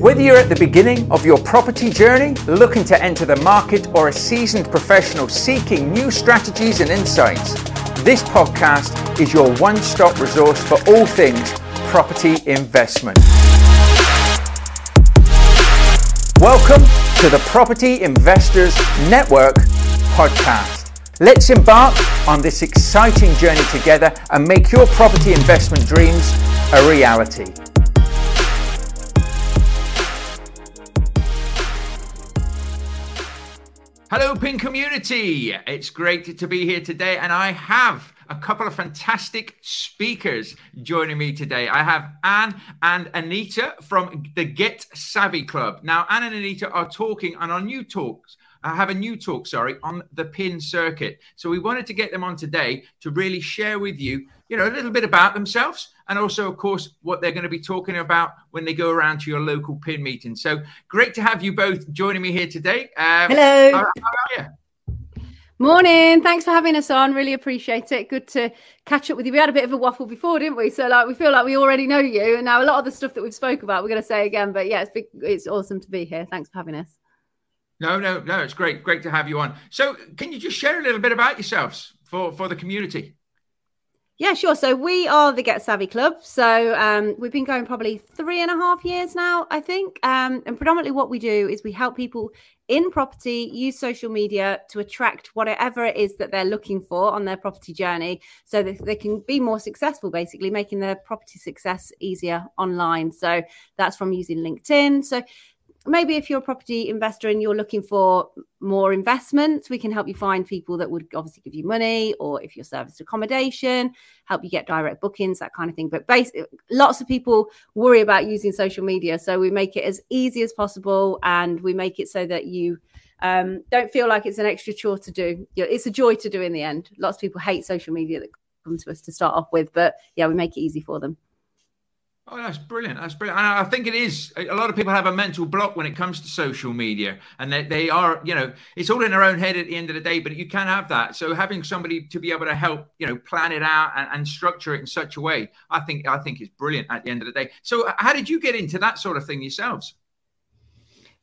Whether you're at the beginning of your property journey, looking to enter the market, or a seasoned professional seeking new strategies and insights, this podcast is your one stop resource for all things property investment. Welcome to the Property Investors Network podcast. Let's embark on this exciting journey together and make your property investment dreams a reality. Hello, PIN community. It's great to be here today, and I have a couple of fantastic speakers joining me today. I have Anna and Anita from the Get Savvy Club. Now, Anna and Anita are talking on our new talks. I have a new talk, sorry, on the pin circuit. So we wanted to get them on today to really share with you, you know, a little bit about themselves and also, of course, what they're going to be talking about when they go around to your local pin meeting. So great to have you both joining me here today. Um, Hello. How, how are you? Morning. Thanks for having us on. Really appreciate it. Good to catch up with you. We had a bit of a waffle before, didn't we? So like we feel like we already know you, and now a lot of the stuff that we've spoke about, we're going to say again. But yeah, it's big, it's awesome to be here. Thanks for having us. No, no, no. It's great. Great to have you on. So, can you just share a little bit about yourselves for for the community? Yeah, sure. So we are the Get Savvy Club. So um, we've been going probably three and a half years now, I think. Um, and predominantly what we do is we help people in property use social media to attract whatever it is that they're looking for on their property journey so that they can be more successful, basically making their property success easier online. So that's from using LinkedIn. So maybe if you're a property investor and you're looking for more investments, we can help you find people that would obviously give you money, or if you're serviced accommodation, help you get direct bookings, that kind of thing. But basically, lots of people worry about using social media, so we make it as easy as possible, and we make it so that you um, don't feel like it's an extra chore to do. It's a joy to do in the end. Lots of people hate social media that come to us to start off with, but yeah, we make it easy for them. Oh, that's brilliant. That's brilliant. I think it is. A lot of people have a mental block when it comes to social media, and they, they are, you know, it's all in their own head at the end of the day. But you can have that. So having somebody to be able to help, you know, plan it out and, and structure it in such a way, I think, I think is brilliant at the end of the day. So how did you get into that sort of thing yourselves?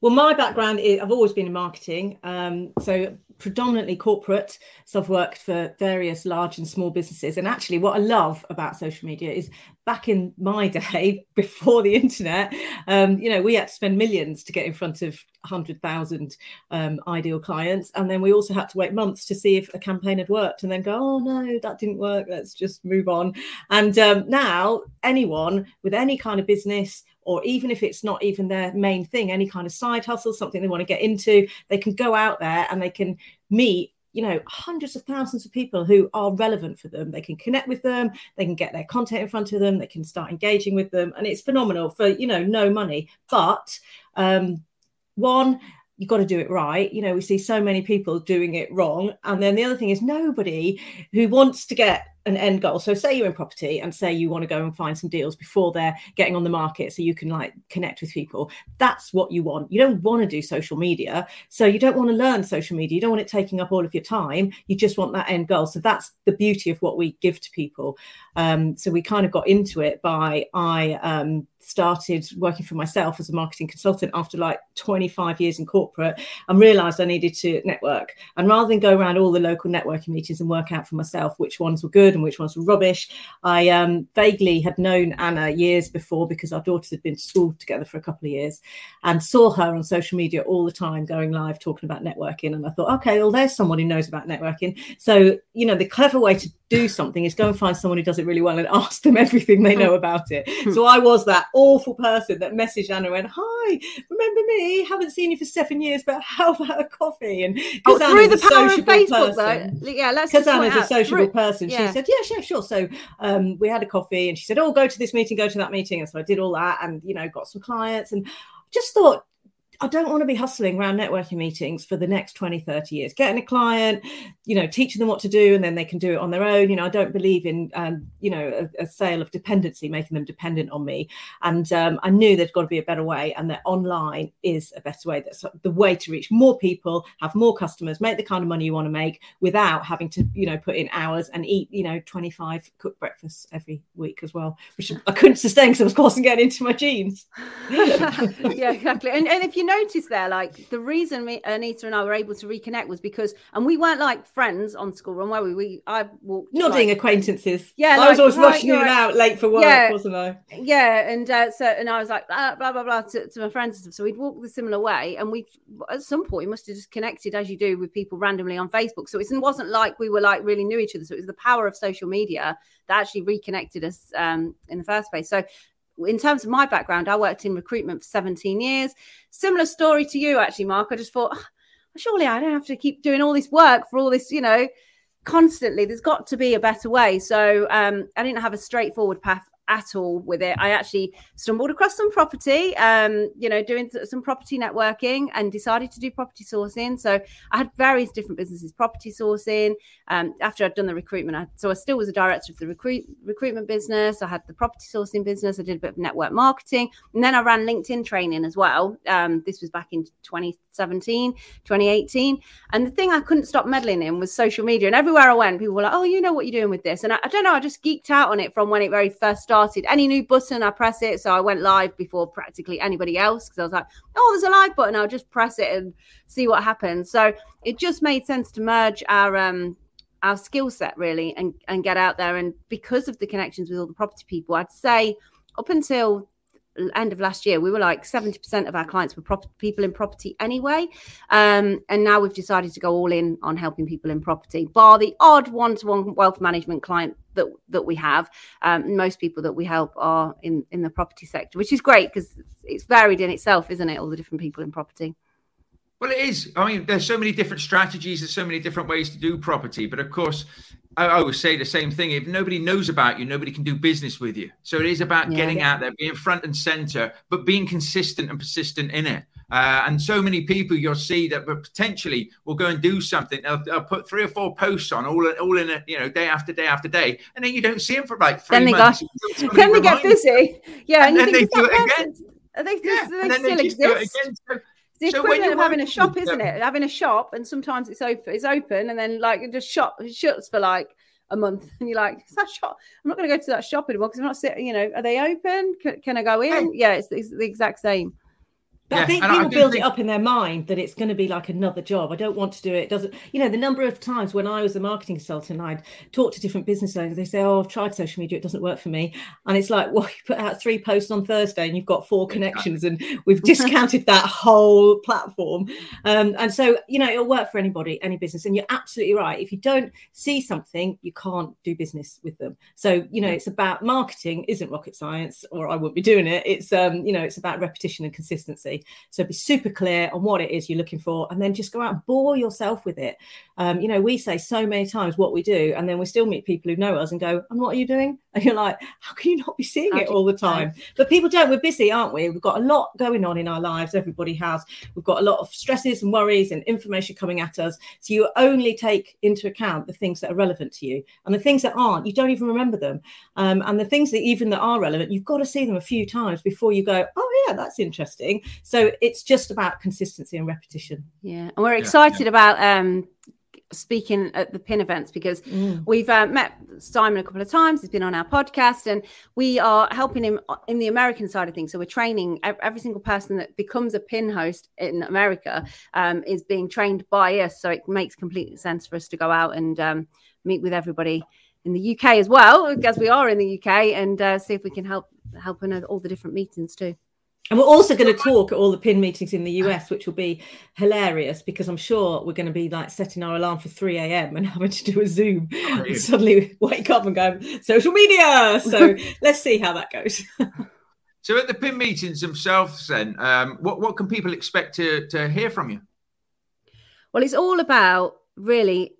Well, my background is I've always been in marketing. Um, so predominantly corporate. So I've worked for various large and small businesses. And actually, what I love about social media is back in my day, before the internet, um, you know, we had to spend millions to get in front of 100,000 um, ideal clients. And then we also had to wait months to see if a campaign had worked and then go, oh, no, that didn't work. Let's just move on. And um, now, anyone with any kind of business, or even if it's not even their main thing, any kind of side hustle, something they want to get into, they can go out there and they can meet you know hundreds of thousands of people who are relevant for them. They can connect with them they can get their content in front of them they can start engaging with them and it's phenomenal for you know no money. But um one you've got to do it right. You know we see so many people doing it wrong. And then the other thing is nobody who wants to get an end goal. So say you're in property and say you want to go and find some deals before they're getting on the market so you can like connect with people. That's what you want. You don't want to do social media. So you don't want to learn social media. You don't want it taking up all of your time. You just want that end goal. So that's the beauty of what we give to people. Um, so we kind of got into it by I um, started working for myself as a marketing consultant after like 25 years in corporate and realized I needed to network. And rather than go around all the local networking meetings and work out for myself which ones were good and which ones were rubbish, I um, vaguely had known Anna years before because our daughters had been to school together for a couple of years and saw her on social media all the time going live talking about networking. And I thought, okay, well, there's someone who knows about networking. So, you know, the clever way to do something is go and find someone who does it really well and ask them everything they know about it. so I was that awful person that messaged Anna and went, Hi, remember me? Haven't seen you for seven years, but how about a coffee? And oh, through the power of Facebook, person, though. Yeah, let's because Anna's a sociable person. Yeah. She said, Yeah, yeah, sure. So um, we had a coffee and she said, Oh, go to this meeting, go to that meeting. And so I did all that and, you know, got some clients and just thought, I don't want to be hustling around networking meetings for the next 20, 30 years. Getting a client, you know, teaching them what to do, and then they can do it on their own. You know, I don't believe in, um, you know, a, a, sale of dependency, making them dependent on me. And um, I knew there's got to be a better way, and that online is a better way. That's the way to reach more people, have more customers, make the kind of money you want to make without having to, you know, put in hours and eat, you know, 25 cooked breakfasts every week as well, which I couldn't sustain because I was causing getting into my jeans. yeah, exactly. And, and if you notice there, like the reason me, Anita and I were able to reconnect was because, and we weren't like friends on school run, were we? We I walked nodding like, acquaintances. Yeah, I like, was always right, rushing in and out late for work, yeah, wasn't I? Yeah, and uh, so and I was like blah blah blah, blah to, to, my friends and stuff. So we'd walk the similar way, and we at some point we must have just connected as you do with people randomly on Facebook. So it wasn't like we were like really knew each other. So it was the power of social media that actually reconnected us um, in the first place. So in terms of my background, I worked in recruitment for 17 years. Similar story to you, actually, Mark. I just thought, oh, surely I don't have to keep doing all this work for all this, you know, constantly. There's got to be a better way. So um, I didn't have a straightforward path at all with it. I actually stumbled across some property, um, you know, doing some property networking and decided to do property sourcing. So I had various different businesses, property sourcing. Um, after I'd done the recruitment, I, so I still was a director of the recruit, recruitment business. I had the property sourcing business. I did a bit of network marketing. And then I ran LinkedIn training as well. Um, this was back in 2017, 2018. And the thing I couldn't stop meddling in was social media. And everywhere I went, people were like, oh, you know what you're doing with this. And I, I don't know, I just geeked out on it from when it very first started started. Any new button, I press it. So I went live before practically anybody else because I was like, oh, there's a live button. I'll just press it and see what happens. So it just made sense to merge our um our skill set really and and get out there. And because of the connections with all the property people, I'd say up until end of last year, we were like 70% of our clients were prop- people in property anyway. Um, and now we've decided to go all in on helping people in property, bar the odd one to one wealth management client that, that we have. Um, most people that we help are in, in the property sector, which is great because it's varied in itself, isn't it? All the different people in property. Well, it is. I mean, there's so many different strategies, there's so many different ways to do property. But of course, I always say the same thing. If nobody knows about you, nobody can do business with you. So it is about yeah, getting yeah. out there, being front and center, but being consistent and persistent in it. Uh, and so many people you'll see that potentially will go and do something. They'll, they'll, put three or four posts on all, all in a, you know, day after day after day. And then you don't see them for like three then months. Got, then they get busy. Yeah. And, and then they do it again. They, yeah, they, they still exist. So, the so equivalent of having a shop, isn't it? Having a shop, and sometimes it's open, it's open, and then like it just shop it shuts for like a month, and you're like, "Is that shop? I'm not going to go to that shop anymore because I'm not sitting. You know, are they open? Can, can I go in? Yeah, it's, it's the exact same. But yeah, I think people I build think... it up in their mind that it's going to be like another job. I don't want to do it. it. Doesn't you know the number of times when I was a marketing consultant, I'd talk to different business owners. They say, "Oh, I've tried social media. It doesn't work for me." And it's like, well, you put out three posts on Thursday and you've got four connections, and we've discounted that whole platform. Um, and so you know it'll work for anybody, any business. And you're absolutely right. If you don't see something, you can't do business with them. So you know it's about marketing. Isn't rocket science, or I wouldn't be doing it. It's um, you know it's about repetition and consistency. So be super clear on what it is you're looking for, and then just go out and bore yourself with it. Um, you know, we say so many times what we do, and then we still meet people who know us and go, "And what are you doing?" And you're like, "How can you not be seeing it all the time?" But people don't. We're busy, aren't we? We've got a lot going on in our lives. Everybody has. We've got a lot of stresses and worries and information coming at us. So you only take into account the things that are relevant to you, and the things that aren't, you don't even remember them. Um, and the things that even that are relevant, you've got to see them a few times before you go, "Oh yeah, that's interesting." So it's just about consistency and repetition. Yeah, and we're excited yeah, yeah. about um, speaking at the pin events because mm. we've uh, met Simon a couple of times. He's been on our podcast, and we are helping him in the American side of things. So we're training every single person that becomes a pin host in America um, is being trained by us. So it makes complete sense for us to go out and um, meet with everybody in the UK as well, as we are in the UK, and uh, see if we can help help in all the different meetings too. And we're also going to talk at all the pin meetings in the US, which will be hilarious because I'm sure we're going to be like setting our alarm for 3 a.m. and having to do a Zoom and suddenly wake up and go, social media. So let's see how that goes. so at the pin meetings themselves, then, um, what, what can people expect to, to hear from you? Well, it's all about really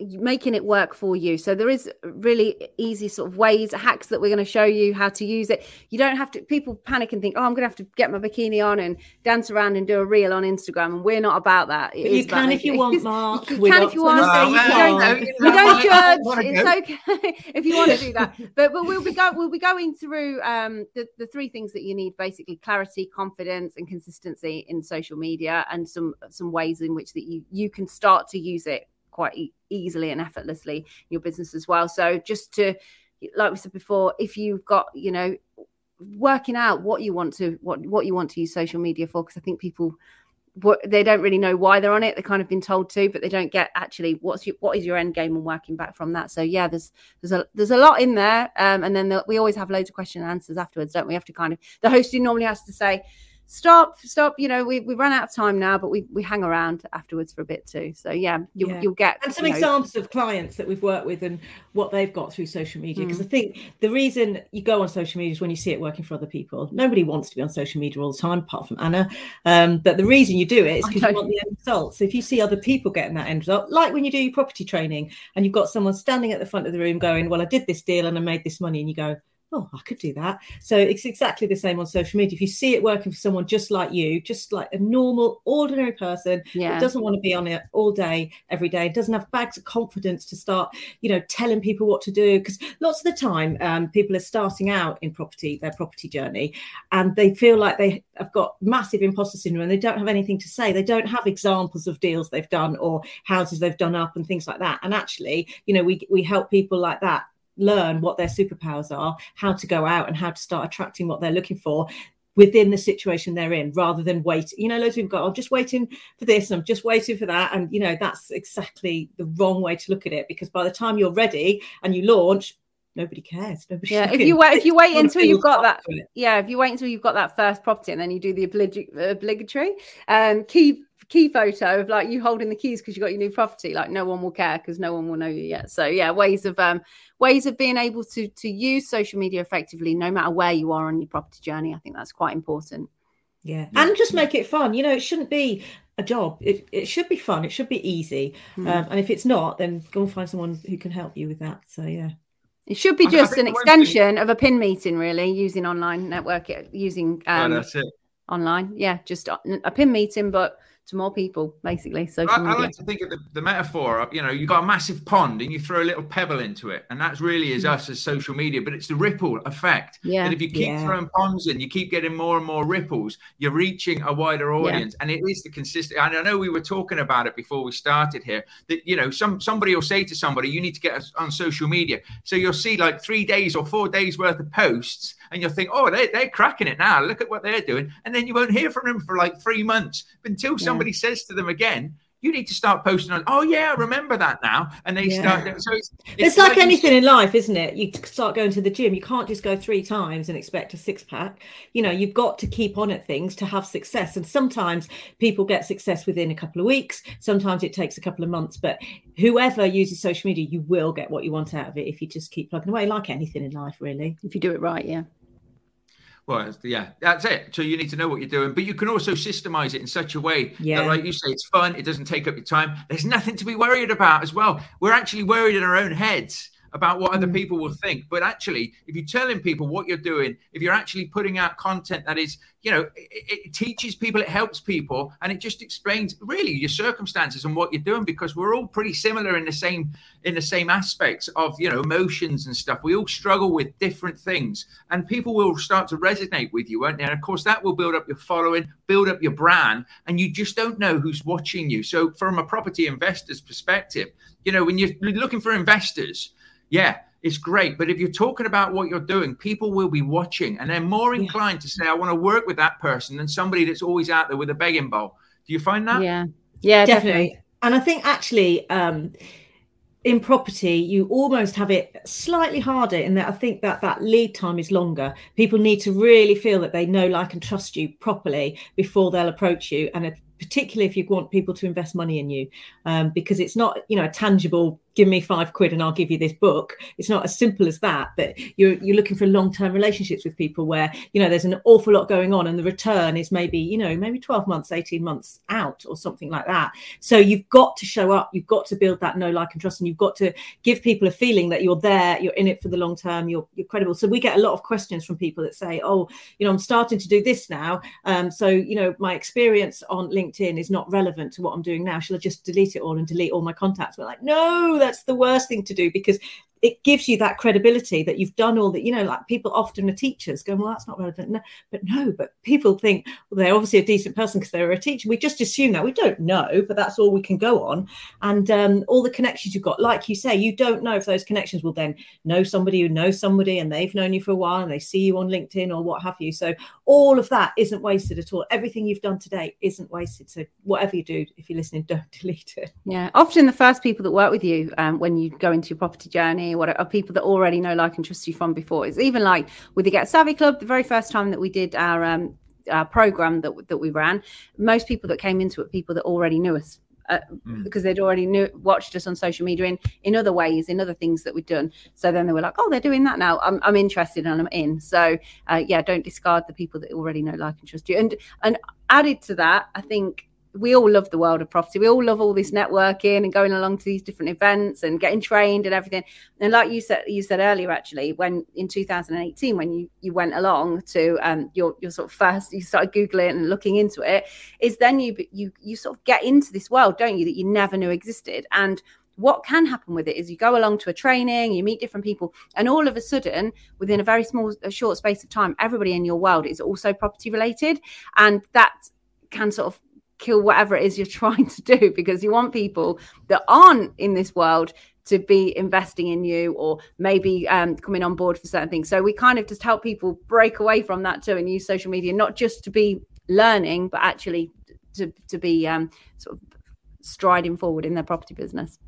making it work for you. So there is really easy sort of ways, hacks that we're going to show you how to use it. You don't have to. People panic and think, "Oh, I'm going to have to get my bikini on and dance around and do a reel on Instagram." And we're not about that. It you can if you want, Mark. you can if you want. Well, you don't, no, we don't I- I judge. It's okay if you want to do that. But but we'll be go, we'll be going through um, the the three things that you need: basically clarity, confidence, and consistency in social media, and some some ways in which that you you can start to use it quite e- easily and effortlessly your business as well. So just to like we said before, if you've got you know working out what you want to what what you want to use social media for, because I think people what they don't really know why they're on it. They've kind of been told to, but they don't get actually what's your, what is your end game and working back from that. So yeah, there's there's a there's a lot in there, um, and then the, we always have loads of question and answers afterwards, don't we? Have to kind of the host who normally has to say stop stop you know we, we run out of time now but we we hang around afterwards for a bit too. So yeah you'll, Yeah. you'll get and some you know, examples of clients that we've worked with and what they've got through social media Mm. because i think the reason you go on social media is when you see it working for other people. Nobody wants to be on social media all the time apart from anna. Um, but the reason you do it is because you want the end result. So if you see other people getting that end result like when you do your property training and you've got someone standing at the front of the room going well i did this deal and i made this money and you go oh, I could do that. So it's exactly the same on social media. If you see it working for someone just like you, just like a normal, ordinary person yeah that doesn't want to be on it all day, every day, doesn't have bags of confidence to start, you know, telling people what to do. Because lots of the time, um, people are starting out in property, their property journey, and they feel like they have got massive imposter syndrome and they don't have anything to say. They don't have examples of deals they've done or houses they've done up and things like that. And actually, you know, we we help people like that learn what their superpowers are, how to go out and how to start attracting what they're looking for within the situation they're in rather than wait. You know, loads of people go, I'm just waiting for this and I'm just waiting for that. And, you know, that's exactly the wrong way to look at it because by the time you're ready and you launch, nobody cares. Nobody's yeah if you wait if you wait until you've got that up to it. yeah if you wait until you've got that first property and then you do the oblig- obligatory um key key photo of like you holding the keys because you got your new property like no one will care because no one will know you yet so yeah ways of um ways of being able to to use social media effectively no matter where you are on your property journey i think that's quite important Yeah. Yeah. And just make it fun. You know, it shouldn't be a job. It, it should be fun. It should be easy. Hmm. Um, and if it's not, then go and find someone who can help you with that. So, yeah. it should be I- I just an the thing- extension of a pin meeting really using online network using Oh, um that's it. online yeah just a a pin meeting but to more people basically social I, I like to think of the, the metaphor of, you know, you've got a massive pond and you throw a little pebble into it. And that's really is mm. us as social media, but it's the ripple effect. yeah That if you keep Yeah. throwing ponds in, you keep getting more and more ripples, you're reaching a wider audience. And it is the consistent. And I know we were talking about it before we started here that, you know, some somebody will say to somebody, you need to get us on social media. So you'll see like three days or four days worth of posts and you'll think, oh, they, they're cracking it now. Look at what they're doing. And then you won't hear from them for like three months until Yeah. Somebody says to them again, you need to start posting on, oh, yeah, I remember that now. And they Yeah. start. So it's, It's, like, you anything in life, isn't it? You start going to the gym. You can't just go three times and expect a six pack. You know, you've got to keep on at things to have success. And sometimes people get success within a couple of weeks. Sometimes it takes a couple of months. But whoever uses social media, you will get what you want out of it if you just keep plugging away, like anything in life, really. if you do it right yeah Well, yeah, that's it. So you need to know what you're doing, but you can also systemize it in such a way Yeah. that, like you say, it's fun. It doesn't take up your time. There's nothing to be worried about as well. We're actually worried in our own heads about what other Mm. people will think. But actually, if you're telling people what you're doing, if you're actually putting out content that is, you know, it, it teaches people, it helps people, and it just explains really your circumstances and what you're doing because we're all pretty similar in the same in the same aspects of you know emotions and stuff. We all struggle with different things, and people will start to resonate with you, won't they? And of course, that will build up your following, build up your brand, and you just don't know who's watching you. So, from a property investor's perspective, you know, when you're looking for investors, yeah, it's great. But if you're talking about what you're doing, people will be watching and they're more Yeah. inclined to say, I want to work with that person than somebody that's always out there with a begging bowl. Do you find that? yeah yeah definitely. And I think actually, um, in property, you almost have it slightly harder in that I think that that lead time is longer. People need to really feel that they know, like, and trust you properly before they'll approach you. And particularly if you want people to invest money in you, um, because it's not you know a tangible give me five quid and I'll give you this book. It's not as simple as that, but you're you're looking for long term relationships with people where you know there's an awful lot going on and the return is maybe you know maybe 12 months, 18 months out or something like that. So you've got to show up, you've got to build that know, like, and trust, and you've got to give people a feeling that you're there, you're in it for the long term, you're you're credible. So we get a lot of questions from people that say, oh, you know, I'm starting to do this now, um, so you know my experience on LinkedIn is not relevant to what I'm doing now. Shall I just delete it all and delete all my contacts? We're like, no, that's the worst thing to do because it gives you that credibility that you've done all that you know like people often are teachers going well that's not relevant. No, but no but people think well they're obviously a decent person because they're a teacher. We just assume that. We don't know but that's all we can go on. And um, all the connections you've got like you say you don't know if those connections will then know somebody who knows somebody and they've known you for a while and they see you on linkedin or what have you. So all of that isn't wasted at all. Everything you've done today isn't wasted. So whatever you do if you're listening don't delete it. Yeah. Often the first people that work with you um, when you go into your property journey what are people that already know, like, and trust you from before. It's even like with the Get Savvy Club, the very first time that we did our um, our program that that we ran, most people that came into it, people that already knew us. Uh, mm. because they'd already knew watched us on social media in in other ways in other things that we'd done so then they were like oh they're doing that now i'm, I'm interested and i'm in so uh, yeah don't discard the people that already know like and trust you and and added to that i think we all love the world of property. We all love all this networking and going along to these different events and getting trained and everything. And like you said, you said earlier, actually, when in 2018, when you you went along to um, your your sort of first, you started googling and looking into it, is then you you you sort of get into this world, don't you, that you never knew existed. And what can happen with it is you go along to a training, you meet different people, and all of a sudden, within a very small, a short space of time, everybody in your world is also property related, and that can sort of kill whatever it is you're trying to do because you want people that aren't in this world to be investing in you or maybe um, coming on board for certain things. So we kind of just help people break away from that too and use social media not just to be learning, but actually to to be um, sort of striding forward in their property business.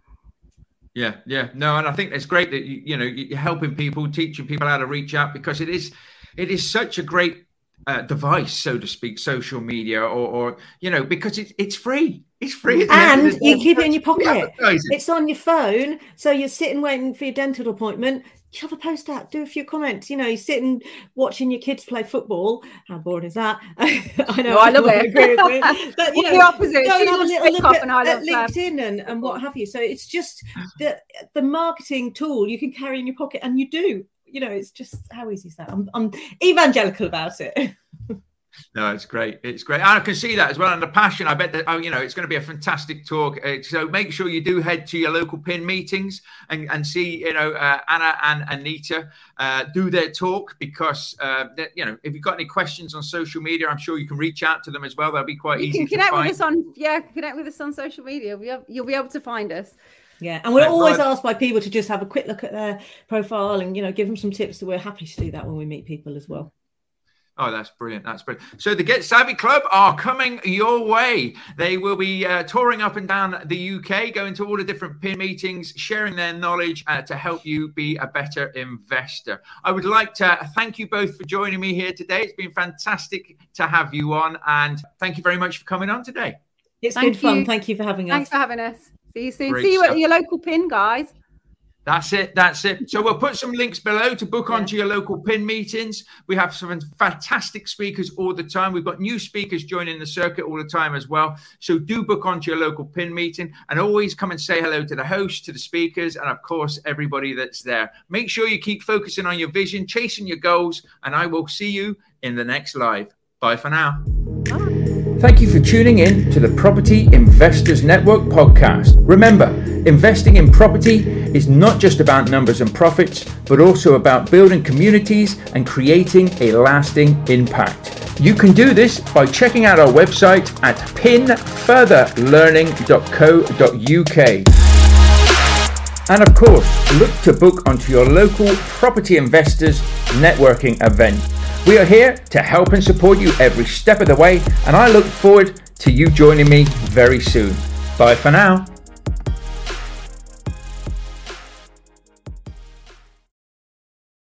Yeah, yeah, no, and I think it's great that you, you know you're helping people, teaching people how to reach out because it is it is such a great uh, device, so to speak, social media, or, or you know, because it's it's free. It's free, and you keep it in your pocket. It's on your phone, so you're sitting waiting for your dental appointment. Shove a post out, do a few comments. You know, you're sitting watching your kids play football. How boring is that? I know, no, I love it. Agree with But you know, the opposite. Go and have a little look at, at LinkedIn and, and what have you. So it's just the the marketing tool you can carry in your pocket, and you do you know, it's just how easy is that? I'm, I'm evangelical about it. no, it's great. It's great. And I can see that as well. And the passion, I bet that, oh, you know, it's going to be a fantastic talk. Uh, so make sure you do head to your local PIN meetings and, and see, you know, uh, Anna and Anita uh, do their talk because, uh, you know, if you've got any questions on social media, I'm sure you can reach out to them as well. They'll be quite you easy. You can connect with us on, yeah, connect with us on social media. You'll be able, you'll be able to find us. Yeah, and we're always asked by people to just have a quick look at their profile and you know give them some tips. So we're happy to do that when we meet people as well. Oh, that's brilliant. That's brilliant. So the Get Savvy Club are coming your way. They will be uh, touring up and down the UK, going to all the different PIN meetings, sharing their knowledge uh, to help you be a better investor. I would like to thank you both for joining me here today. It's been fantastic to have you on, and thank you very much for coming on today. It's thank been you. fun. Thank you for having us. Thanks for having us. See you soon. Great See you stuff. at your local pin, guys. That's it. That's it. So we'll put some links below to book onto your local pin meetings. We have some fantastic speakers all the time. We've got new speakers joining the circuit all the time as well. So do book onto your local pin meeting and always come and say hello to the host, to the speakers, and of course everybody that's there. Make sure you keep focusing on your vision, chasing your goals, and I will see you in the next live. Bye for now. Thank you for tuning in to the Property Investors Network podcast. Remember, investing in property is not just about numbers and profits, but also about building communities and creating a lasting impact. You can do this by checking out our website at pinfurtherlearning.co.uk. And of course, look to book onto your local Property Investors Networking event. We are here to help and support you every step of the way, and I look forward to you joining me very soon. Bye for now.